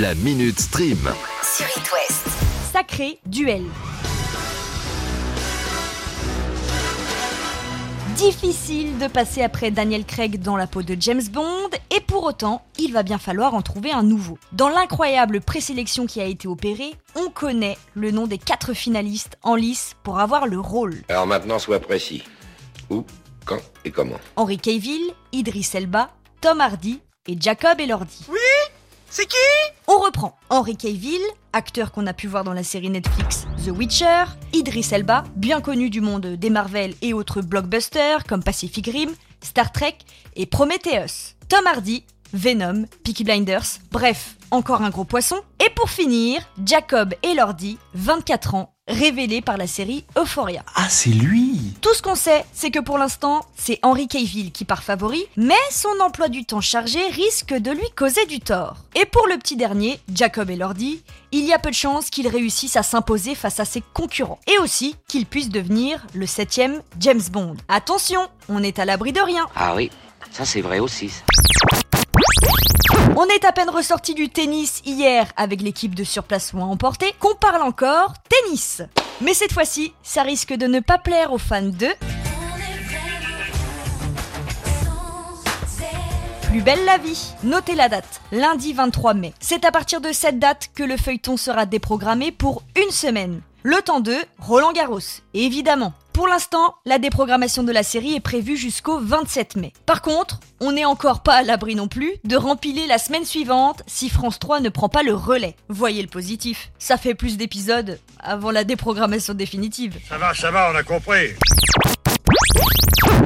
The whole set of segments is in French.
La Minute Stream. sur It West. Sacré duel. Difficile de passer après Daniel Craig dans la peau de James Bond, et pour autant, il va bien falloir en trouver un nouveau. Dans l'incroyable présélection qui a été opérée, on connaît le nom des quatre finalistes en lice pour avoir le rôle. Alors maintenant, sois précis. Où, quand et comment Henry Cavill, Idris Elba, Tom Hardy et Jacob Elordi. Oui C'est qui On reprend Henry Cavill, acteur qu'on a pu voir dans la série Netflix The Witcher, Idris Elba, bien connu du monde des Marvel et autres blockbusters comme Pacific Rim, Star Trek et Prometheus. Tom Hardy, Venom, Peaky Blinders, bref, encore un gros poisson. Et pour finir, Jacob Elordi, 24 ans, révélé par la série Euphoria. Ah, c'est lui Tout ce qu'on sait, c'est que pour l'instant, c'est Henry Cavill qui part favori, mais son emploi du temps chargé risque de lui causer du tort. Et pour le petit dernier, Jacob Elordi, il y a peu de chances qu'il réussisse à s'imposer face à ses concurrents, et aussi qu'il puisse devenir le septième James Bond. Attention, on est à l'abri de rien. Ah oui, ça c'est vrai aussi. On est à peine ressorti du tennis hier avec l'équipe de surplacement emporté qu'on parle encore tennis. Mais cette fois-ci, ça risque de ne pas plaire aux fans de Plus belle la vie. Notez la date, lundi 23 mai. C'est à partir de cette date que le feuilleton sera déprogrammé pour une semaine. Le temps de Roland Garros, évidemment. Pour l'instant, la déprogrammation de la série est prévue jusqu'au 27 mai. Par contre, on n'est encore pas à l'abri non plus de rempiler la semaine suivante si France 3 ne prend pas le relais. Voyez le positif, ça fait plus d'épisodes avant la déprogrammation définitive. Ça va, ça va, on a compris.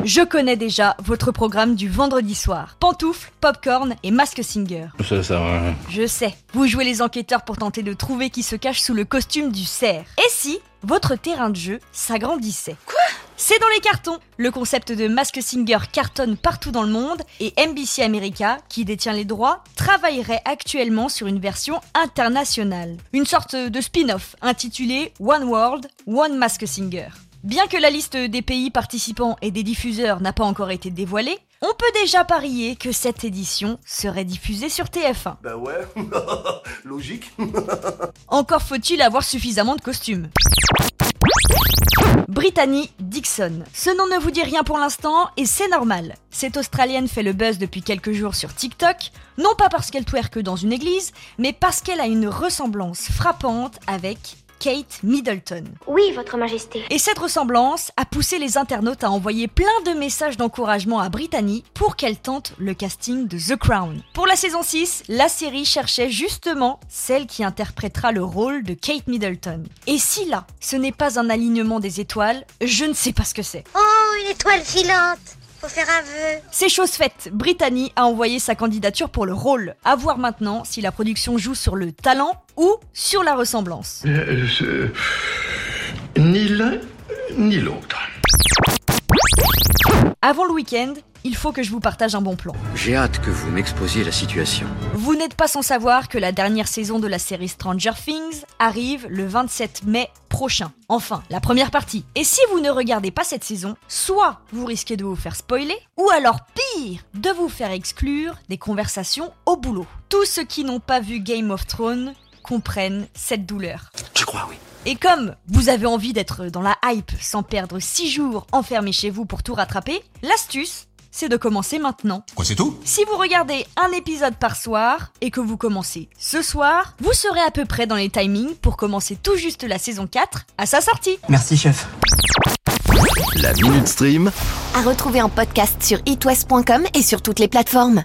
Je connais déjà votre programme du vendredi soir. Pantoufles, popcorn et masque singer. Ça, ça va. Je sais, vous jouez les enquêteurs pour tenter de trouver qui se cache sous le costume du cerf. Et si votre terrain de jeu s'agrandissait Quoi? C'est dans les cartons Le concept de Mask Singer cartonne partout dans le monde et NBC America, qui détient les droits, travaillerait actuellement sur une version internationale. Une sorte de spin-off intitulé One World, One Mask Singer. Bien que la liste des pays participants et des diffuseurs n'a pas encore été dévoilée, on peut déjà parier que cette édition serait diffusée sur TF1. Bah ouais, logique. Encore faut-il avoir suffisamment de costumes. Brittany Dixon. Ce nom ne vous dit rien pour l'instant et c'est normal. Cette Australienne fait le buzz depuis quelques jours sur TikTok, non pas parce qu'elle twerk dans une église, mais parce qu'elle a une ressemblance frappante avec Kate Middleton. Oui, Votre Majesté. Et cette ressemblance a poussé les internautes à envoyer plein de messages d'encouragement à Brittany pour qu'elle tente le casting de The Crown. Pour la saison 6, la série cherchait justement celle qui interprétera le rôle de Kate Middleton. Et si là, ce n'est pas un alignement des étoiles, je ne sais pas ce que c'est. Oh, une étoile filante. Faut faire un vœu. C'est chose faite, Brittany a envoyé sa candidature pour le rôle. À voir maintenant si la production joue sur le talent ou sur la ressemblance. Euh, euh, ni l'un, ni l'autre. Avant le week-end, il faut que je vous partage un bon plan. J'ai hâte que vous m'exposiez la situation. Vous n'êtes pas sans savoir que la dernière saison de la série Stranger Things arrive le 27 mai prochain. Enfin, la première partie. Et si vous ne regardez pas cette saison, soit vous risquez de vous faire spoiler, ou alors pire, de vous faire exclure des conversations au boulot. Tous ceux qui n'ont pas vu Game of Thrones comprennent cette douleur. Je crois, oui. Et comme vous avez envie d'être dans la hype sans perdre 6 jours enfermé chez vous pour tout rattraper, l'astuce, c'est de commencer maintenant. Quoi, c'est tout? Si vous regardez un épisode par soir et que vous commencez ce soir, vous serez à peu près dans les timings pour commencer tout juste la saison 4 à sa sortie. Merci, chef. La Minute Stream. À retrouver en podcast sur itwest.com et sur toutes les plateformes.